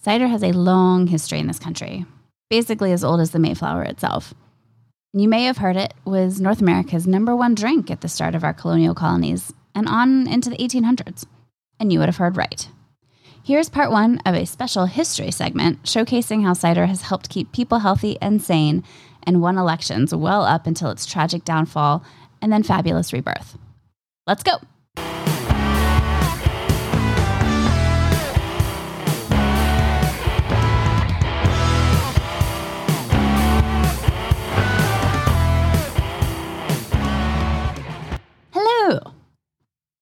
Cider has a long history in this country, basically as old as the Mayflower itself. You may have heard it was North America's number one drink at the start of our colonial colonies and on into the 1800s. And you would have heard right. Here's part one of a special history segment showcasing how cider has helped keep people healthy and sane and won elections well up until its tragic downfall and then fabulous rebirth. Let's go.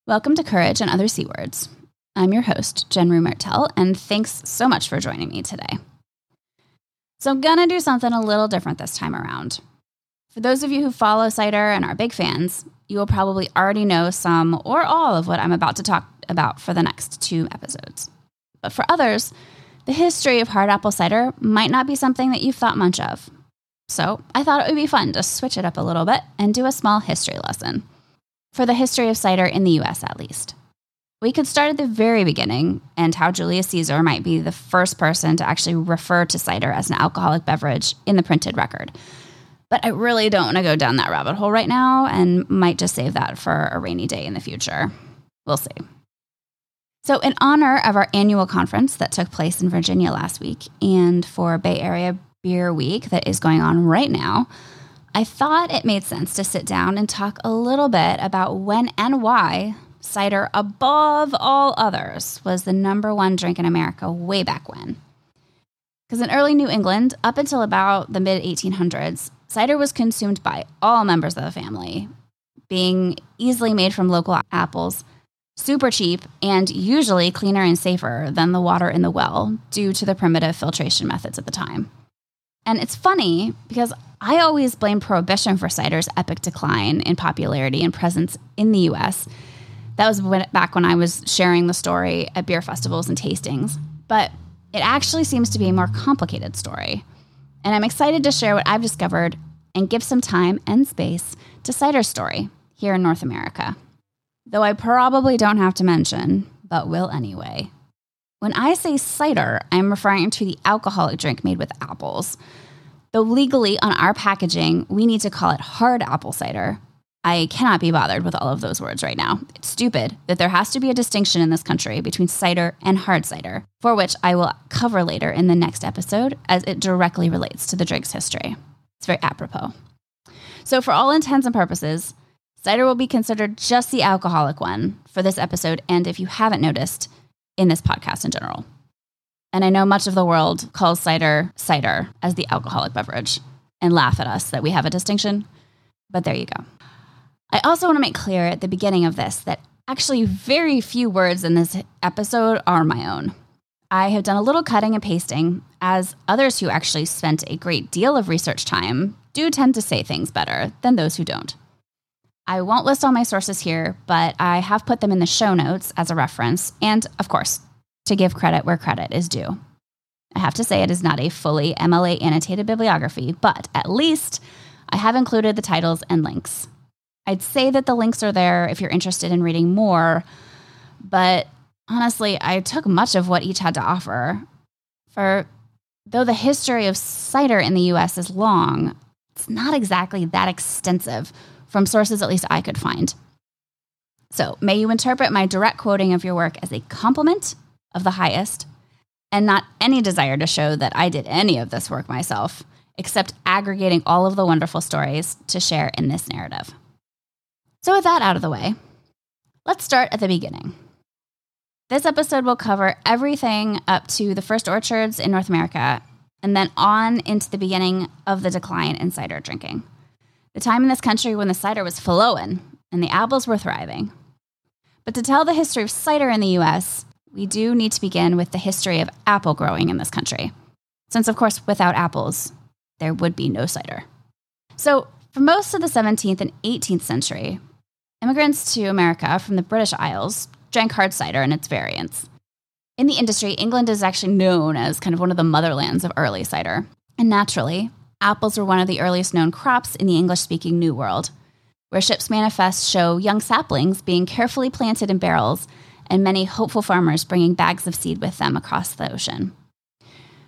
Welcome to Courage and Other C Words. I'm your host, Jen Rue Martel, and thanks so much for joining me today. So, I'm gonna do something a little different this time around. For those of you who follow cider and are big fans, you will probably already know some or all of what I'm about to talk about for the next two episodes. But for others, the history of hard apple cider might not be something that you've thought much of. So, I thought it would be fun to switch it up a little bit and do a small history lesson. For the history of cider in the US, at least. We could start at the very beginning and how Julius Caesar might be the first person to actually refer to cider as an alcoholic beverage in the printed record. But I really don't want to go down that rabbit hole right now and might just save that for a rainy day in the future. We'll see. So, in honor of our annual conference that took place in Virginia last week and for Bay Area Beer Week that is going on right now, I thought it made sense to sit down and talk a little bit about when and why cider, above all others, was the number one drink in America way back when. Because in early New England, up until about the mid 1800s, cider was consumed by all members of the family, being easily made from local apples, super cheap, and usually cleaner and safer than the water in the well due to the primitive filtration methods at the time. And it's funny because I always blame Prohibition for cider's epic decline in popularity and presence in the US that was when, back when I was sharing the story at beer festivals and tastings. But it actually seems to be a more complicated story. And I'm excited to share what I've discovered and give some time and space to cider's story here in North America. Though I probably don't have to mention, but will anyway. When I say cider, I'm referring to the alcoholic drink made with apples. Though legally on our packaging, we need to call it hard apple cider I cannot be bothered with all of those words right now. It's stupid that there has to be a distinction in this country between cider and hard cider, for which I will cover later in the next episode as it directly relates to the drink's history. It's very apropos. So, for all intents and purposes, cider will be considered just the alcoholic one for this episode, and if you haven't noticed, in this podcast in general. And I know much of the world calls cider cider as the alcoholic beverage and laugh at us that we have a distinction, but there you go. I also want to make clear at the beginning of this that actually very few words in this episode are my own. I have done a little cutting and pasting, as others who actually spent a great deal of research time do tend to say things better than those who don't. I won't list all my sources here, but I have put them in the show notes as a reference, and of course, to give credit where credit is due. I have to say it is not a fully MLA annotated bibliography, but at least I have included the titles and links. I'd say that the links are there if you're interested in reading more, but honestly, I took much of what each had to offer. For though the history of cider in the US is long, it's not exactly that extensive from sources at least I could find. So, may you interpret my direct quoting of your work as a compliment of the highest and not any desire to show that I did any of this work myself, except aggregating all of the wonderful stories to share in this narrative. So, with that out of the way, let's start at the beginning. This episode will cover everything up to the first orchards in North America and then on into the beginning of the decline in cider drinking. The time in this country when the cider was flowing and the apples were thriving. But to tell the history of cider in the US, we do need to begin with the history of apple growing in this country. Since, of course, without apples, there would be no cider. So, for most of the 17th and 18th century, Immigrants to America from the British Isles drank hard cider and its variants. In the industry, England is actually known as kind of one of the motherlands of early cider. And naturally, apples were one of the earliest known crops in the English speaking New World, where ships' manifests show young saplings being carefully planted in barrels and many hopeful farmers bringing bags of seed with them across the ocean.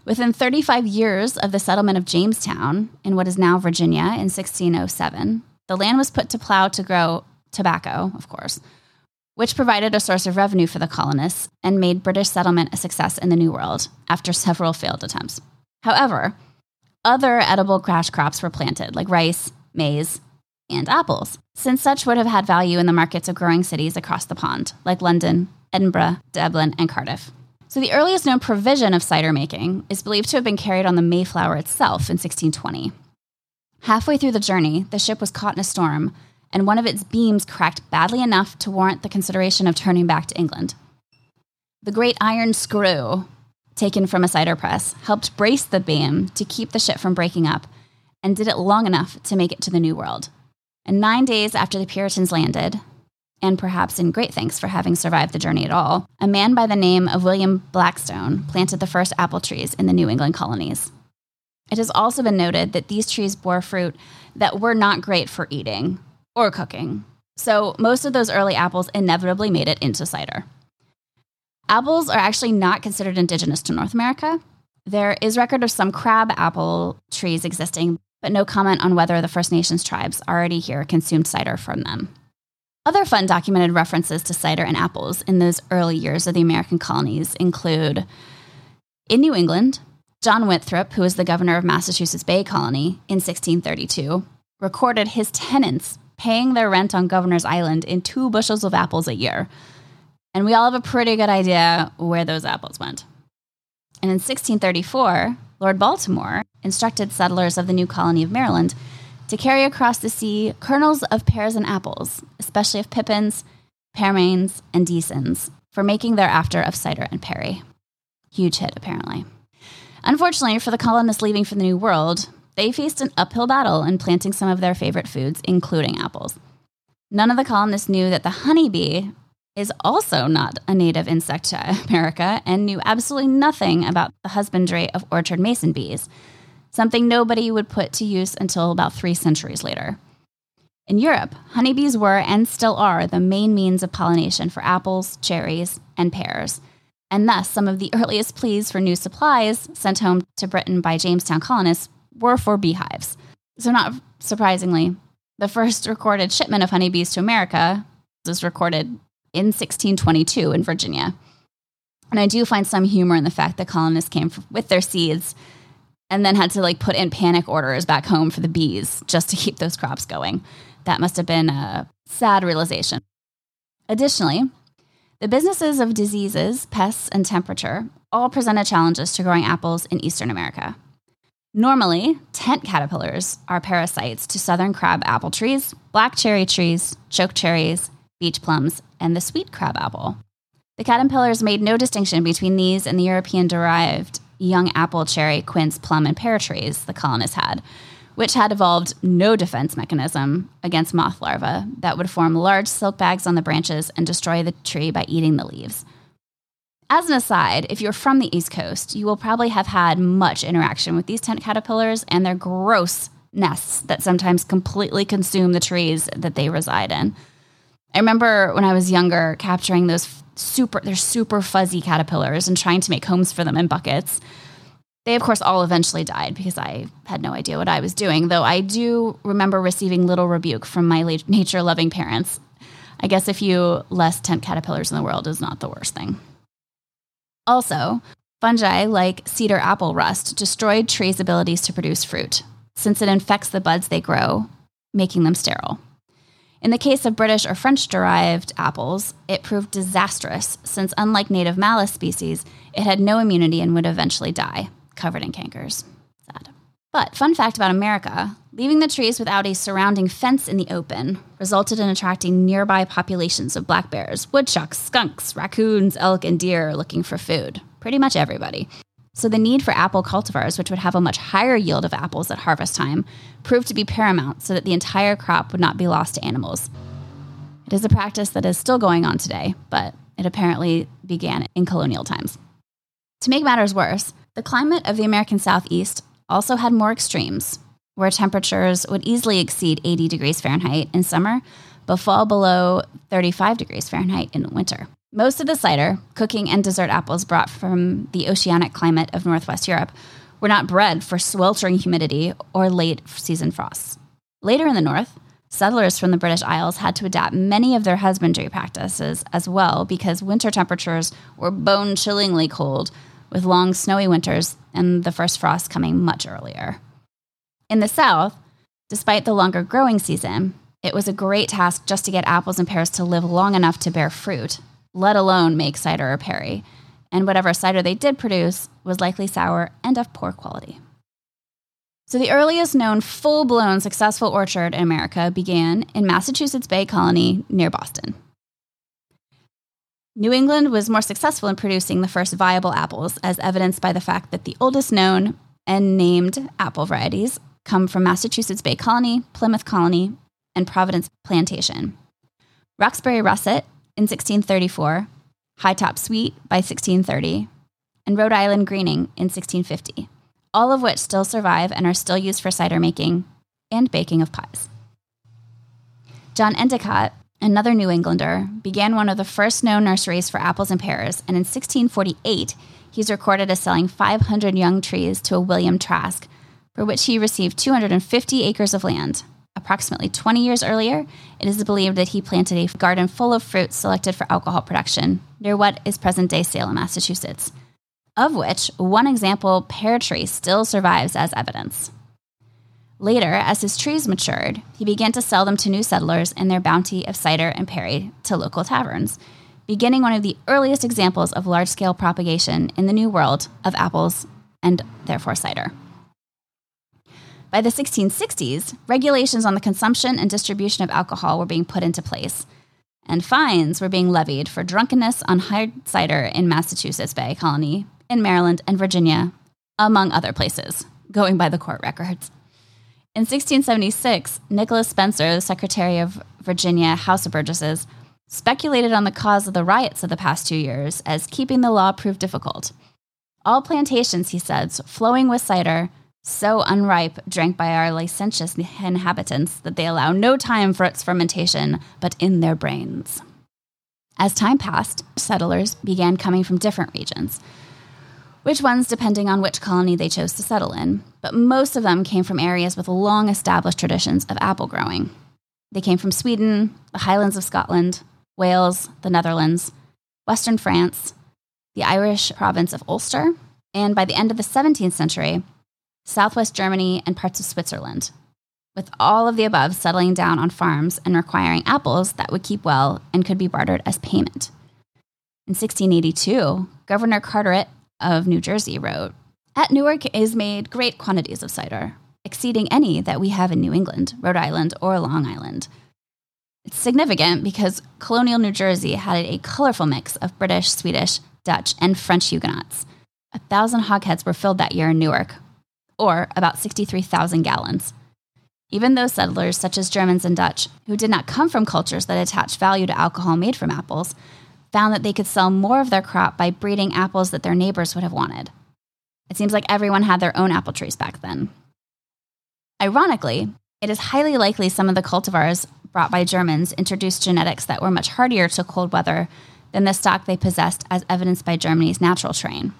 Within 35 years of the settlement of Jamestown in what is now Virginia in 1607, the land was put to plow to grow tobacco, of course, which provided a source of revenue for the colonists and made British settlement a success in the New World after several failed attempts. However, other edible cash crops were planted, like rice, maize, and apples, since such would have had value in the markets of growing cities across the pond, like London, Edinburgh, Dublin, and Cardiff. So, the earliest known provision of cider making is believed to have been carried on the Mayflower itself in 1620. Halfway through the journey, the ship was caught in a storm, and one of its beams cracked badly enough to warrant the consideration of turning back to England. The great iron screw, taken from a cider press, helped brace the beam to keep the ship from breaking up, and did it long enough to make it to the New World. And nine days after the Puritans landed, and perhaps in great thanks for having survived the journey at all, a man by the name of William Blackstone planted the first apple trees in the New England colonies. It has also been noted that these trees bore fruit that were not great for eating or cooking, so most of those early apples inevitably made it into cider. Apples are actually not considered indigenous to North America. There is record of some crab apple trees existing, but no comment on whether the First Nations tribes already here consumed cider from them. Other fun documented references to cider and apples in those early years of the American colonies include in New England, John Winthrop, who was the governor of Massachusetts Bay Colony in 1632, recorded his tenants paying their rent on Governor's Island in two bushels of apples a year. And we all have a pretty good idea where those apples went. And in 1634, Lord Baltimore instructed settlers of the new colony of Maryland to carry across the sea kernels of pears and apples, especially of pippins, pearmains, and deasons, for making thereafter of cider and perry. Huge hit, apparently. Unfortunately, for the colonists leaving for the New World, they faced an uphill battle in planting some of their favorite foods, including apples. None of the colonists knew that the honeybee is also not a native insect to America and knew absolutely nothing about the husbandry of orchard mason bees, something nobody would put to use until about three centuries later. In Europe, honeybees were and still are the main means of pollination for apples, cherries, and pears, and thus some of the earliest pleas for new supplies sent home to Britain by Jamestown colonists were for beehives. So, not surprisingly, the first recorded shipment of honeybees to America was recorded in 1622 in Virginia. And I do find some humor in the fact that colonists came with their seeds and then had to like put in panic orders back home for the bees just to keep those crops going. That must have been a sad realization. Additionally, the businesses of diseases, pests, and temperature all presented challenges to growing apples in Eastern America. Normally, tent caterpillars are parasites to southern crab apple trees, black cherry trees, choke cherries, beach plums, and the sweet crab apple. The caterpillars made no distinction between these and the European derived young apple, cherry, quince, plum, and pear trees the colonists had, which had evolved no defense mechanism against moth larvae that would form large silk bags on the branches and destroy the tree by eating the leaves. As an aside, if you're from the East Coast, you will probably have had much interaction with these tent caterpillars and their gross nests that sometimes completely consume the trees that they reside in. I remember when I was younger capturing those super they're super fuzzy caterpillars and trying to make homes for them in buckets. They of course all eventually died because I had no idea what I was doing, though I do remember receiving little rebuke from my nature-loving parents. I guess a few less tent caterpillars in the world is not the worst thing. Also, fungi like cedar apple rust destroyed trees' abilities to produce fruit, since it infects the buds they grow, making them sterile. In the case of British or French derived apples, it proved disastrous since, unlike native Malus species, it had no immunity and would eventually die, covered in cankers. Sad. But, fun fact about America leaving the trees without a surrounding fence in the open resulted in attracting nearby populations of black bears, woodchucks, skunks, raccoons, elk, and deer looking for food. Pretty much everybody. So the need for apple cultivars, which would have a much higher yield of apples at harvest time, proved to be paramount so that the entire crop would not be lost to animals. It is a practice that is still going on today, but it apparently began in colonial times. To make matters worse, the climate of the American Southeast also had more extremes, where temperatures would easily exceed 80 degrees Fahrenheit in summer, but fall below 35 degrees Fahrenheit in winter. Most of the cider, cooking, and dessert apples brought from the oceanic climate of Northwest Europe were not bred for sweltering humidity or late season frosts. Later in the north, settlers from the British Isles had to adapt many of their husbandry practices as well because winter temperatures were bone chillingly cold, with long snowy winters and the first frost coming much earlier. In the south, despite the longer growing season, it was a great task just to get apples and pears to live long enough to bear fruit, let alone make cider or perry. And whatever cider they did produce was likely sour and of poor quality. So, the earliest known full blown successful orchard in America began in Massachusetts Bay Colony near Boston. New England was more successful in producing the first viable apples, as evidenced by the fact that the oldest known and named apple varieties come from Massachusetts Bay Colony, Plymouth Colony, and Providence Plantation. Roxbury Russet in 1634, High Top Sweet by 1630, and Rhode Island Greening in 1650, all of which still survive and are still used for cider making and baking of pies. John Endicott, another New Englander, began one of the first known nurseries for apples and pears, and in 1648, he's recorded as selling 500 young trees to a William Trask, for which he received 250 acres of land. Approximately 20 years earlier, it is believed that he planted a garden full of fruits selected for alcohol production near what is present day Salem, Massachusetts, of which one example pear tree still survives as evidence. Later, as his trees matured, he began to sell them to new settlers and their bounty of cider and perry to local taverns, beginning one of the earliest examples of large scale propagation in the New World of apples and therefore cider. By the 1660s, regulations on the consumption and distribution of alcohol were being put into place, and fines were being levied for drunkenness on hard cider in Massachusetts Bay Colony, in Maryland, and Virginia, among other places, going by the court records. In 1676, Nicholas Spencer, the Secretary of Virginia House of Burgesses, speculated on the cause of the riots of the past two years as keeping the law proved difficult. All plantations, he says, flowing with cider so unripe, drank by our licentious inhabitants that they allow no time for its fermentation but in their brains. As time passed, settlers began coming from different regions, which ones depending on which colony they chose to settle in, but most of them came from areas with long established traditions of apple growing. They came from Sweden, the Highlands of Scotland, Wales, the Netherlands, Western France, the Irish province of Ulster, and by the end of the 17th century, southwest Germany, and parts of Switzerland, with all of the above settling down on farms and requiring apples that would keep well and could be bartered as payment. In 1682, Governor Carteret of New Jersey wrote At Newark is made great quantities of cider, exceeding any that we have in New England, Rhode Island, or Long Island. It's significant because colonial New Jersey had a colorful mix of British, Swedish, Dutch, and French Huguenots. A thousand hogsheads were filled that year in Newark, or about 63,000 gallons. Even those settlers, such as Germans and Dutch, who did not come from cultures that attached value to alcohol made from apples, found that they could sell more of their crop by breeding apples that their neighbors would have wanted. It seems like everyone had their own apple trees back then. Ironically, it is highly likely some of the cultivars brought by Germans introduced genetics that were much hardier to cold weather than the stock they possessed, as evidenced by Germany's natural terrain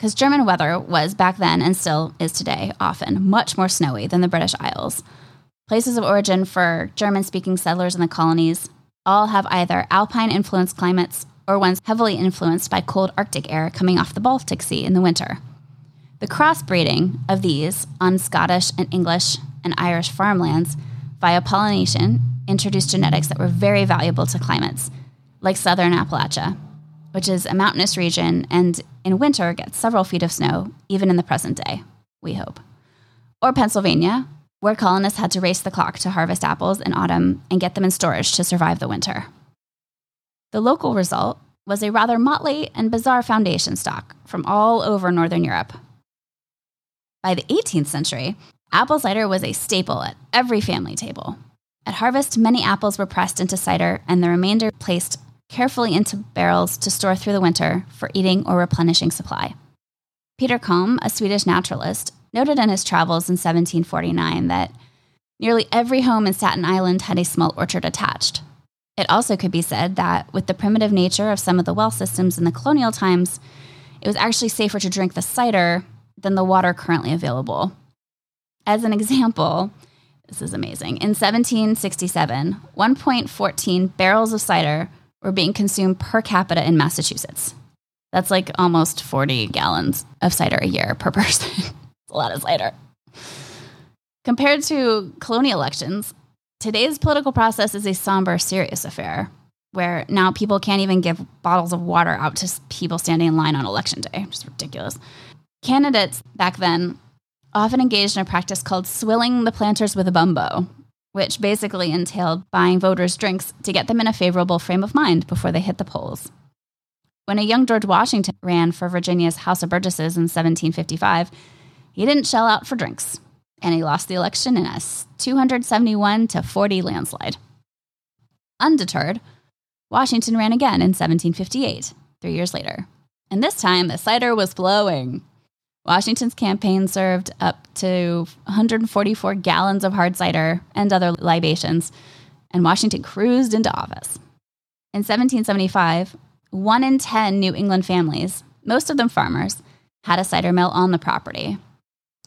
because German weather was back then and still is today often much more snowy than the British Isles. Places of origin for German speaking settlers in the colonies all have either alpine influenced climates or ones heavily influenced by cold Arctic air coming off the Baltic Sea in the winter. The crossbreeding of these on Scottish and English and Irish farmlands via pollination introduced genetics that were very valuable to climates like southern Appalachia, which is a mountainous region and in winter gets several feet of snow, even in the present day, we hope. Or Pennsylvania, where colonists had to race the clock to harvest apples in autumn and get them in storage to survive the winter. The local result was a rather motley and bizarre foundation stock from all over Northern Europe. By the 18th century, apple cider was a staple at every family table. At harvest, many apples were pressed into cider and the remainder placed carefully into barrels to store through the winter for eating or replenishing supply. Peter Kalm, a Swedish naturalist, noted in his travels in 1749 that nearly every home in Staten Island had a small orchard attached. It also could be said that with the primitive nature of some of the well systems in the colonial times, it was actually safer to drink the cider than the water currently available. As an example, this is amazing. In 1767, 1.14 barrels of cider were being consumed per capita in Massachusetts. That's like almost 40 gallons of cider a year per person. it's a lot of cider. Compared to colonial elections, today's political process is a somber, serious affair where now people can't even give bottles of water out to people standing in line on election day. Just ridiculous. Candidates back then often engaged in a practice called swilling the planters with a bumbo, which basically entailed buying voters drinks to get them in a favorable frame of mind before they hit the polls. When a young George Washington ran for Virginia's House of Burgesses in 1755, he didn't shell out for drinks, and he lost the election in a 271 to 40 landslide. Undeterred, Washington ran again in 1758, three years later, and this time the cider was flowing. Washington's campaign served up to 144 gallons of hard cider and other libations, and Washington cruised into office. In 1775, one in 10 New England families, most of them farmers, had a cider mill on the property.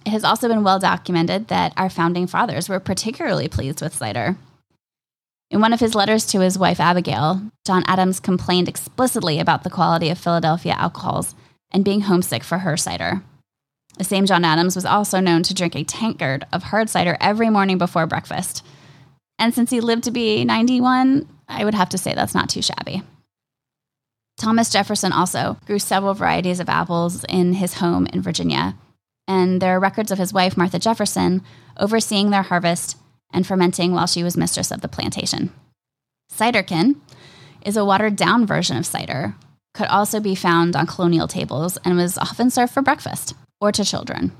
It has also been well documented that our founding fathers were particularly pleased with cider. In one of his letters to his wife Abigail, John Adams complained explicitly about the quality of Philadelphia alcohols and being homesick for her cider. The same John Adams was also known to drink a tankard of hard cider every morning before breakfast. And since he lived to be 91, I would have to say that's not too shabby. Thomas Jefferson also grew several varieties of apples in his home in Virginia, and there are records of his wife, Martha Jefferson, overseeing their harvest and fermenting while she was mistress of the plantation. Ciderkin is a watered down version of cider, could also be found on colonial tables, and was often served for breakfast or to children.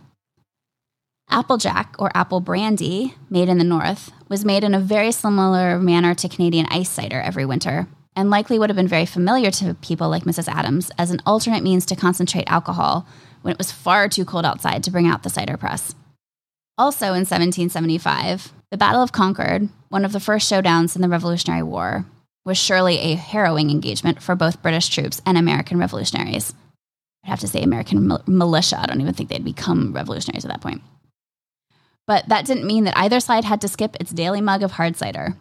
Applejack or apple brandy, made in the North, was made in a very similar manner to Canadian ice cider every winter, and likely would have been very familiar to people like Mrs. Adams as an alternate means to concentrate alcohol when it was far too cold outside to bring out the cider press. Also in 1775, the Battle of Concord, one of the first showdowns in the Revolutionary War, was surely a harrowing engagement for both British troops and American revolutionaries. I'd have to say American militia. I don't even think they'd become revolutionaries at that point. But that didn't mean that either side had to skip its daily mug of hard cider.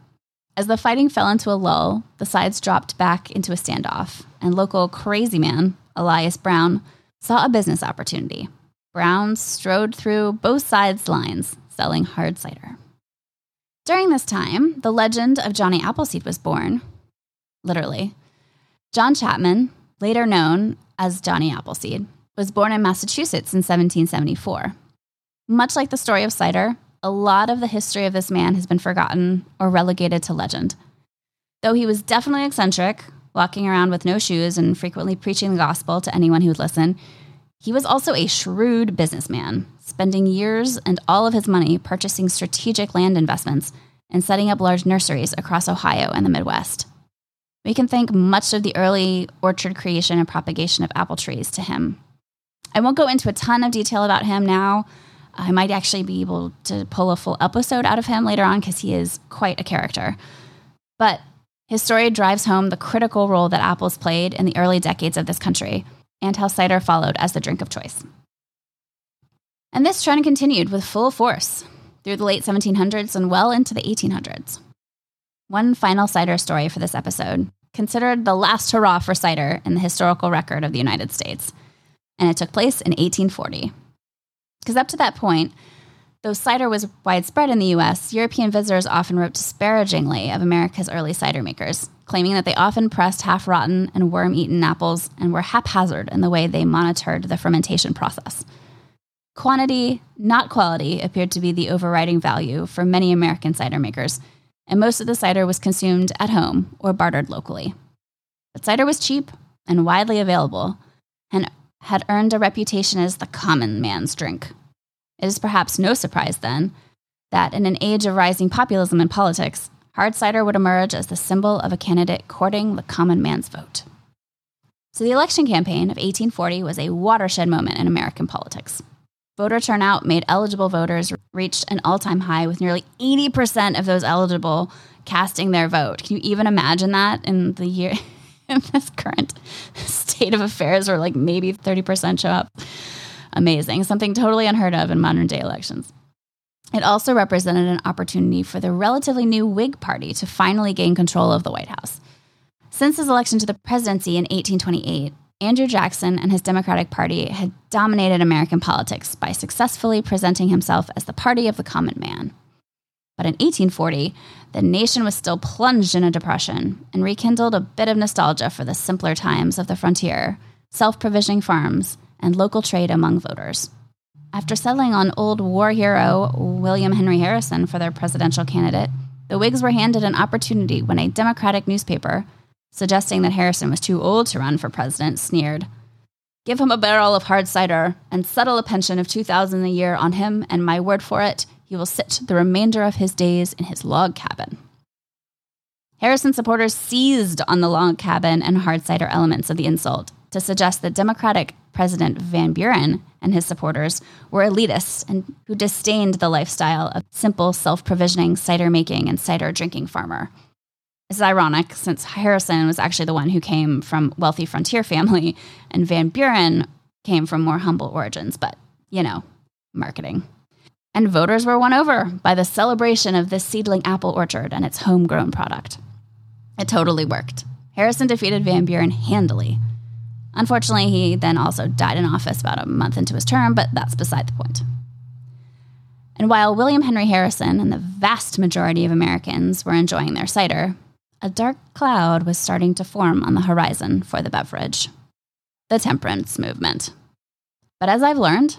As the fighting fell into a lull, the sides dropped back into a standoff, and local crazy man, Elias Brown, saw a business opportunity. Brown strode through both sides' lines, selling hard cider. During this time, the legend of Johnny Appleseed was born. Literally. John Chapman, later known as Johnny Appleseed, was born in Massachusetts in 1774. Much like the story of cider, a lot of the history of this man has been forgotten or relegated to legend. Though he was definitely eccentric, walking around with no shoes and frequently preaching the gospel to anyone who would listen, he was also a shrewd businessman, spending years and all of his money purchasing strategic land investments and setting up large nurseries across Ohio and the Midwest. We can thank much of the early orchard creation and propagation of apple trees to him. I won't go into a ton of detail about him now. I might actually be able to pull a full episode out of him later on because he is quite a character. But his story drives home the critical role that apples played in the early decades of this country and how cider followed as the drink of choice. And this trend continued with full force through the late 1700s and well into the 1800s. One final cider story for this episode, considered the last hurrah for cider in the historical record of the United States, and it took place in 1840. Because up to that point, though cider was widespread in the US, European visitors often wrote disparagingly of America's early cider makers, claiming that they often pressed half rotten and worm eaten apples and were haphazard in the way they monitored the fermentation process. Quantity, not quality, appeared to be the overriding value for many American cider makers, and most of the cider was consumed at home or bartered locally. But cider was cheap and widely available and had earned a reputation as the common man's drink. It is perhaps no surprise, then, that in an age of rising populism in politics, hard cider would emerge as the symbol of a candidate courting the common man's vote. So, the election campaign of 1840 was a watershed moment in American politics. Voter turnout made eligible voters reached an all time high, with nearly 80% of those eligible casting their vote. Can you even imagine that in the year in this current state of affairs where like maybe 30% show up? Amazing. Something totally unheard of in modern day elections. It also represented an opportunity for the relatively new Whig Party to finally gain control of the White House. Since his election to the presidency in 1828, Andrew Jackson and his Democratic Party had dominated American politics by successfully presenting himself as the party of the common man. But in 1840, the nation was still plunged in a depression and rekindled a bit of nostalgia for the simpler times of the frontier, self provisioning farms, and local trade among voters. After settling on old war hero William Henry Harrison for their presidential candidate, the Whigs were handed an opportunity when a Democratic newspaper, suggesting that Harrison was too old to run for president, sneered, Give him a barrel of hard cider and settle a pension of 2000 a year on him, and my word for it, he will sit the remainder of his days in his log cabin. Harrison supporters seized on the log cabin and hard cider elements of the insult to suggest that Democratic President Van Buren and his supporters were elitists and who disdained the lifestyle of simple self provisioning cider making and cider drinking farmer. This is ironic since Harrison was actually the one who came from wealthy frontier family and Van Buren came from more humble origins, but you know, marketing. And voters were won over by the celebration of this seedling apple orchard and its homegrown product. It totally worked. Harrison defeated Van Buren handily, Unfortunately, he then also died in office about a month into his term, but that's beside the point. And while William Henry Harrison and the vast majority of Americans were enjoying their cider, a dark cloud was starting to form on the horizon for the beverage the temperance movement. But as I've learned,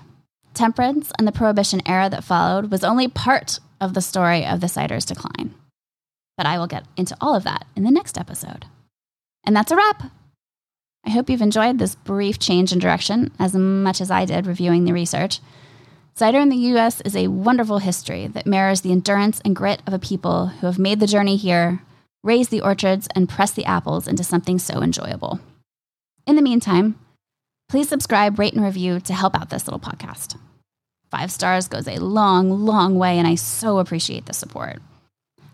temperance and the Prohibition era that followed was only part of the story of the cider's decline. But I will get into all of that in the next episode. And that's a wrap. I hope you've enjoyed this brief change in direction as much as I did reviewing the research. Cider in the US is a wonderful history that mirrors the endurance and grit of a people who have made the journey here, raised the orchards, and press the apples into something so enjoyable. In the meantime, please subscribe, rate, and review to help out this little podcast. Five stars goes a long, long way, and I so appreciate the support.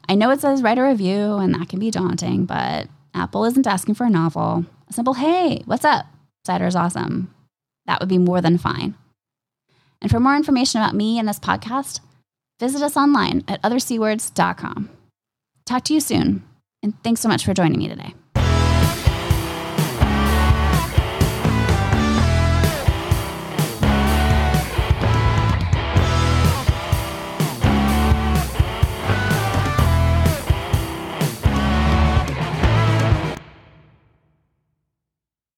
I know it says write a review, and that can be daunting, but Apple isn't asking for a novel. A simple, hey, what's up? Cider is awesome. That would be more than fine. And for more information about me and this podcast, visit us online at othercwords.com. Talk to you soon, and thanks so much for joining me today.